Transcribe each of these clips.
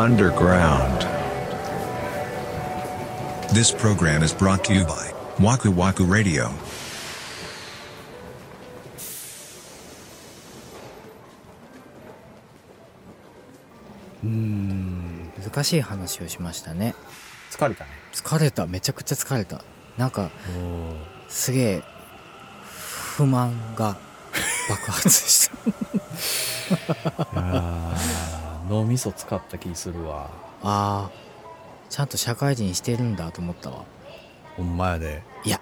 underground. This program is brought to you by Waku Waku Radio. うん難しい話をしましたね疲れたね疲れためちゃくちゃ疲れたなんかすげえ不満が爆発したあー脳みそ使った気するわ。あーちゃんと社会人してるんだと思ったわ。ほんまやで。いや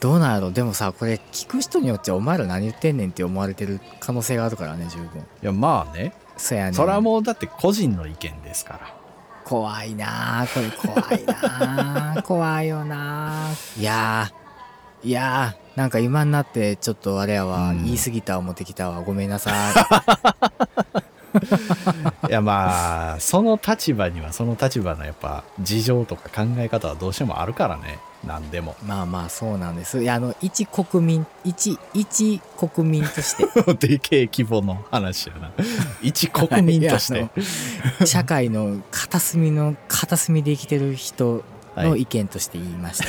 どうなんやろ。でもさこれ聞く人によっちゃお前ら何言ってんねんって思われてる可能性があるからね十分。いやまあね。そやね。んそれはもうだって個人の意見ですから。怖いなあこれ怖いなあ 怖いよなあいやーいやーなんか今になってちょっとあれやわ、うん。言い過ぎた思ってきたわ。ごめんなさい やまあその立場にはその立場のやっぱ事情とか考え方はどうしてもあるからね。何でも。いまあまあそうなんです。いやあの一国民一一国民として。でけえ規模の話やな。一国民として。社会の片隅の片隅で生きてる人のはい。意見として言いました、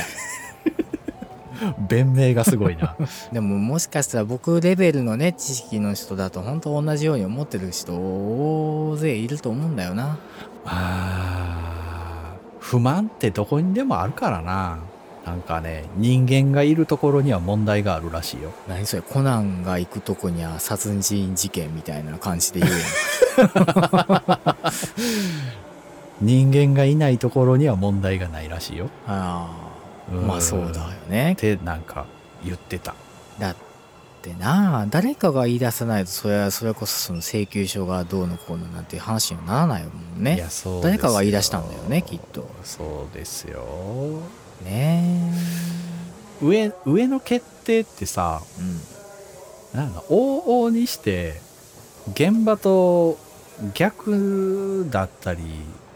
弁明がすごいな。でももしかしたら僕レベルのね知識の人だと本当同じように思ってる人大勢いると思うんだよな。あー不満ってどこにでもあるからな。なんかね人間がいるところには問題があるらしいよ。何それコナンが行くとこには殺人事件みたいな感じで言うやん。人間がいないところには問題がないらしいよ。ああうんまあそうだよね。ってなんか言ってた。だってな誰かが言い出さないとそれはそれこそその請求書がどうのこうのなんていう話にはならないもんいねやそう誰かが言い出したんだよねきっと。そうですよ。ね上上の決定ってさえなんだ往々にして現場と逆だったり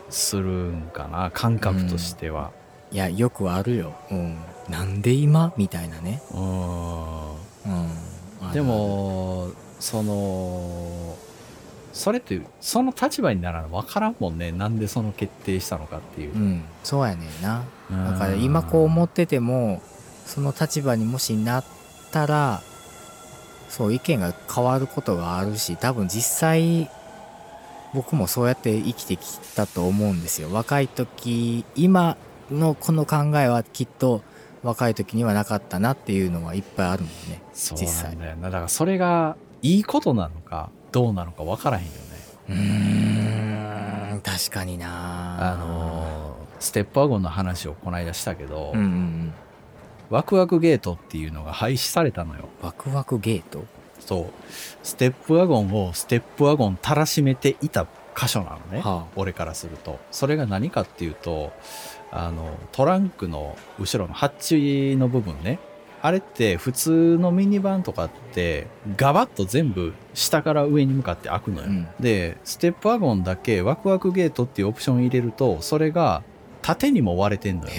するんかな感覚としては。うんいやよくあるよ、うん、なんで今？みたいなね、うん。でもそのそれってその立場になら分からんもんね。なんでその決定したのかっていう。う、ん。そうやねんな。うん。だから今こう思っててもその立場にもしなったらそう意見が変わることがあるし多分実際僕もそうやって生きてきたと思うんですよ。若い時今のこの考えはきっと若い時にはなかったなっていうのはいっぱいあるもんね。そう実際なんだよな。だからそれがいいことなのかどうなのか分からへんよね。うーん確かにな。あのステップワゴンの話をこの間したけど、うんうんうん。ワクワクゲートっていうのが廃止されたのよ。ワクワクゲート？そう。ステップワゴンをステップワゴンたらしめていた箇所なのね、はあ。俺からすると。それが何かっていうとあのトランクの後ろのハッチの部分ね。あれって普通のミニバンとかってガバッと全部下から上に向かって開くのよ、うん。でステップワゴンだけワクワクゲートっていうオプション入れるとそれが縦にも割れてんのよ。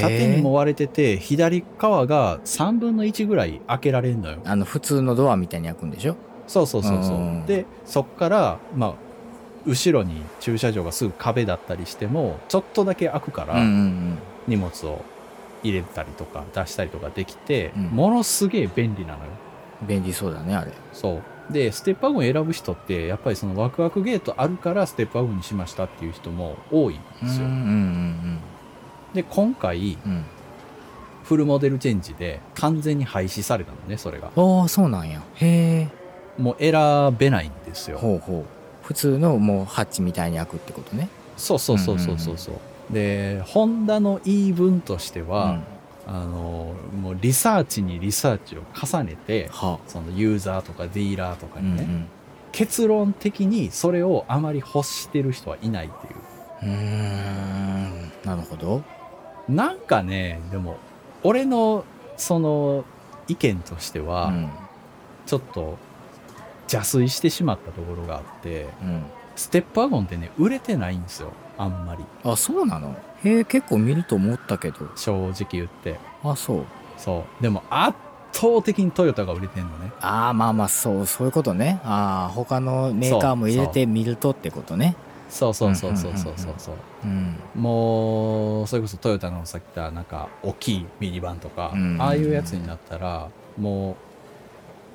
縦にも割れてて左側が3分の1ぐらい開けられるのよ。あの普通のドアみたいに開くんでしょ？そうそうそうそう。うん。でそっからまあ後ろに駐車場がすぐ壁だったりしてもちょっとだけ開くから、荷物を入れたりとか出したりとかできて、うん。ものすげえ便利なのよ。うん便利そうだねあれ。そう。でステップワゴン選ぶ人ってやっぱりそのワクワクゲートあるからステップワゴンにしましたっていう人も多いんですよ、うんうんで今回うん。うんフルモデルチェンジで完全に廃止されたのねそれが。ああそうなんや。へえもう選べないんですよ。ほうほう普通のもうハッチみたいに開くってことね。そうそうそうそうそうそう。でホンダの言い分としては、あのもうリサーチにリサーチを重ねては。そのユーザーとかディーラーとかあ、うんにね、結論的にそれをあまり欲してる人はいないっていう。うん。なるほど。なんかねでも俺のその意見としては、うん。ちょっと邪推してしまったところがあってうんステップワゴンってね売れてないんですよあんまり。あそうなの？へえ結構見ると思ったけど。正直言って。あそう。そう。でも圧倒的にトヨタが売れてんのね。ああまあまあそうそういうことね。ああ他のメーカーも入れてみるとってことね。そうそうそうそうそうそうそううんもうそれこそトヨタのさっき言ったなんか大きいミニバンとか、うんああいうやつになったらも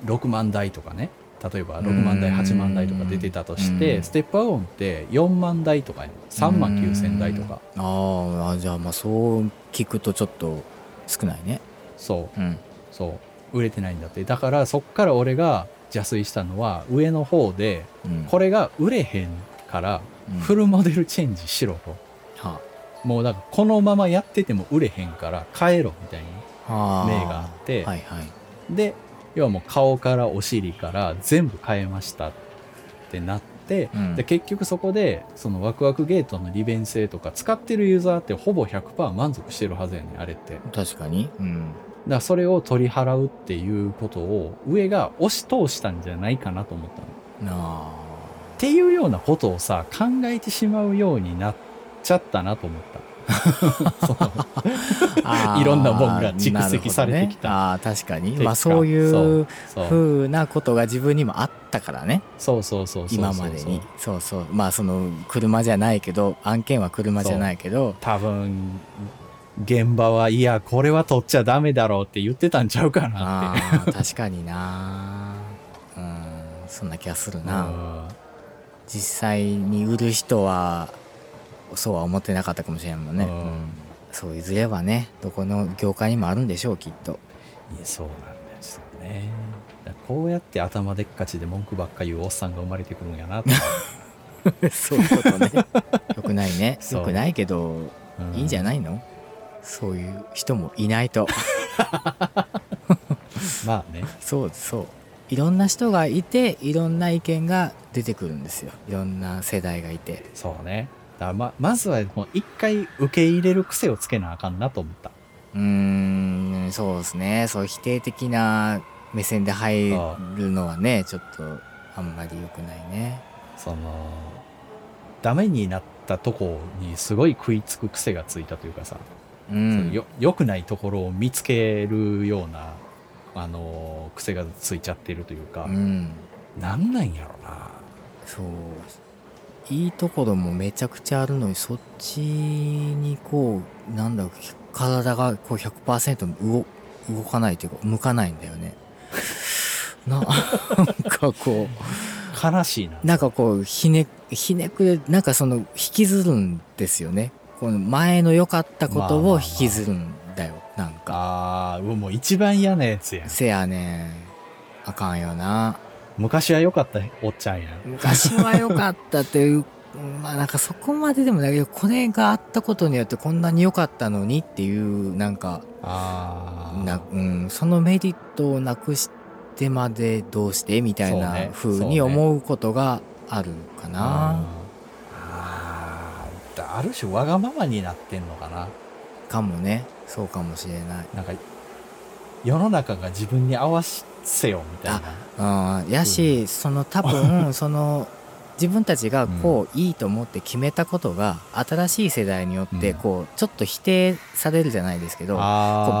う6万台とかね例えば6万台うん8万台とか出てたとして、うん。ステップワゴンって4万台とか3万9千台とか。あーあじゃあまあそう聞くとちょっと少ないね。そう。うん。そう。売れてないんだって。だからそっから俺が邪推したのは上の方でうん。これが売れへんからうん。フルモデルチェンジしろと、はもうだからこのままやってても売れへんから変えろみたいなあ。例があって、はいはい。で要はもう顔からお尻から全部変えましたってなって、うん。で結局そこでそのワクワクゲートの利便性とか使ってるユーザーってほぼ100%満足してるはずやねんあれって。だか確かに。うん。らそれを取り払うっていうことを上が押し通したんじゃないかなと思ったの。なあ。っていうようなことをさ考えてしまうようになっちゃったなと思った いろんなもんが蓄積されてきたね、あー確かに。まあそういうふう。なことが自分にもあったからね。そうそうそう今までに。そうそう。まあその車じゃないけど案件は車じゃないけど。多分現場はいやこれは取っちゃダメだろうって言ってたんちゃうかなって。確かにな。うんそんな気がするな、うん。実際に売る人はそうは思ってなかったかもしれんもんね、うん。うん。そういうずれはねどこの業界にもあるんでしょうきっと。そうなんですよね。こうやって頭でっかちで文句ばっか言うおっさんが生まれてくるんやなと、そういうことね。よくないね。よくないけどうん。いいんじゃないの？そういう人もいないと。まあね。そうそう。いろんな人がいていろんな意見が出てくるんですよ。いろんな世代がいて。そうね。だからままずはもう一回受け入れる癖をつけなあかんなと思った。うーんそうですね。そう否定的な目線で入るのはねちょっとあんまり良くないね。そのダメになったとこにすごい食いつく癖がついたというかさ、うん。よ良くないところを見つけるようなあの癖がついちゃってるというか、うん。なんなんやろな。そういいところもめちゃくちゃあるのにそっちにこうなんだろう体がこう100%動動かないというか向かないんだよね。ななんかこう悲しいな。なんかこうひねひねくれなんかその引きずるんですよね。この前の良かったことを引きずるんだよなんか。あーうわもう一番嫌なやつやん。せやねん。あかんよな昔は良かったおっちゃんやん。昔は良かったっていう まあなんかそこまででもない。けどこれがあったことによってこんなに良かったのにっていうなんかあー。な、うん、そのメリットをなくしてまでどうしてみたいなそうに思うことがあるかな、あー。だある種わがままになってんのかな。かもね。そうかもしれない。なんか世の中が自分に合わせよみたいな。うんやし、その多分 その自分たちがこういいと思って決めたことが新しい世代によってうん。こうちょっと否定されるじゃないですけど、こう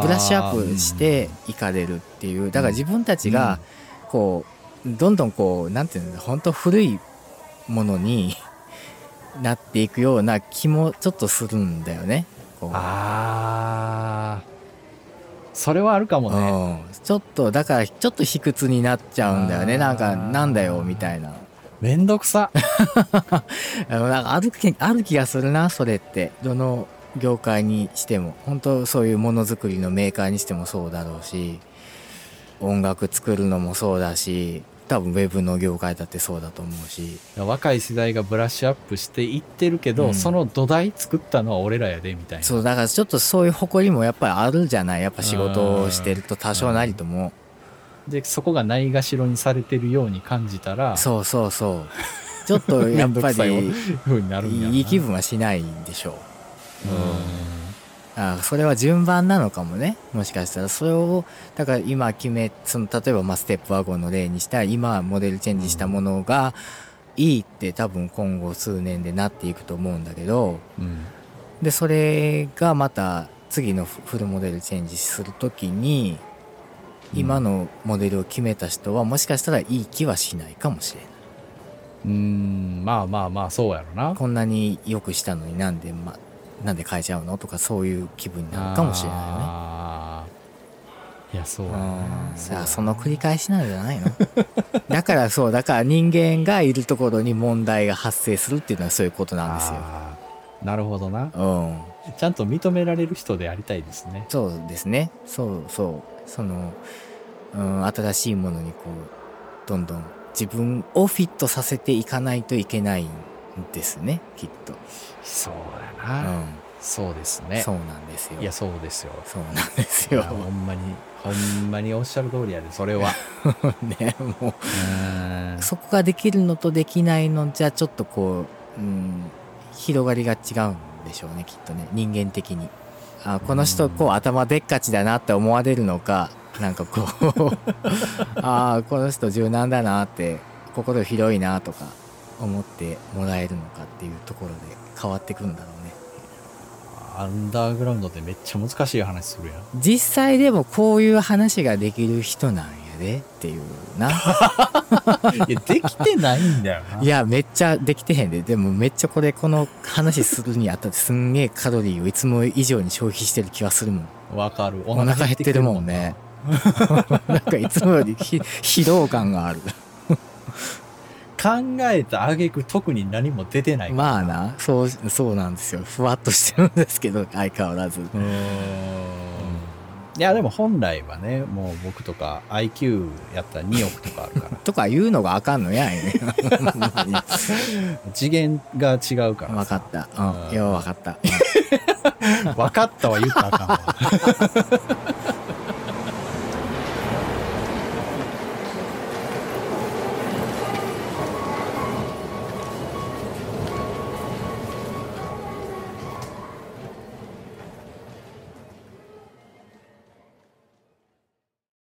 ブラッシュアップしていかれるっていう。だから自分たちがこうどんどんこうなんていうの本当古いものに なっていくような気もちょっとするんだよね。こう。あーそれはあるかもね。うん。ちょっとだからちょっと卑屈になっちゃうんだよね。なんかなんだよみたいな。めんどくさ。なんかある気ある気がするなそれって。どの業界にしても。本当そういうものづくりのメーカーにしてもそうだろうし。音楽作るのもそうだし多分ウェブの業界だってそうだと思うし。若い世代がブラッシュアップしていってるけど、うん。その土台作ったのは俺らやでみたいな。そうだからちょっとそういう誇りもやっぱりあるじゃない。やっぱ仕事をしてると多少なりとも。でそこがないがしろにされてるように感じたらそうそうそう。ちょっとやっぱり いい気分はしないんでしょう。うんあそれは順番なのかもね。もしかしたら。それをだから今決めその例えばまあステップワゴンの例にしたら今モデルチェンジしたものがいいって多分今後数年でなっていくと思うんだけどうん。でそれがまた次のフフルモデルチェンジする時に今のモデルを決めた人はもしかしたらいい気はしないかもしれない。うーん。まあまあまあそうやろな。こんなに良くしたのになんで、ま、なんで変えちゃうのとかそういう気分になるかもしれないよね。いやそうやなうん。そうやなさあその繰り返しなんじゃないの？だからそうだから人間がいるところに問題が発生するっていうのはそういうことなんですよ。なるほどな。うん。ちゃんと認められる人でありたいですね。そうですね。そうそう。その、うん、新しいものにこうどんどん自分をフィットさせていかないといけないんですねきっと、そううやな、ん、そうですね。そうなんですよ。いやそうですよ。そうなんですよ。ほんまにほんまにおっしゃる通りやでそれは。ねもう。そこができるのとできないのじゃちょっとこう、うん、広がりが違うんでしょうねきっとね。人間的に。あこの人こう頭でっかちだなって思われるのかなんかこう。ああこの人柔軟だなって心広いなとか思ってもらえるのかっていうところで変わってくるんだろうね。アンダーグラウンドでめっちゃ難しい話するやん。実際でもこういう話ができる人なんやでっていうな。いやできてないんだよな。いやめっちゃできてへんで。でもめっちゃこれこの話するにあたってすんげえカロリーをいつも以上に消費してる気はするもん。わかる。お腹減ってるもんね。なんかいつもよりひ疲労感がある考えた挙句特に何も出てないまあなそうそうなんですよ。ふわっとしてるんですけど 相変わらず。うーん。いやでも本来はねもう僕とか IQ やったら2億とかあるから。とか言うのがあかんのやいね 次元が違うから分かった。うん。いや分かった。分かったは言ったらあかんわ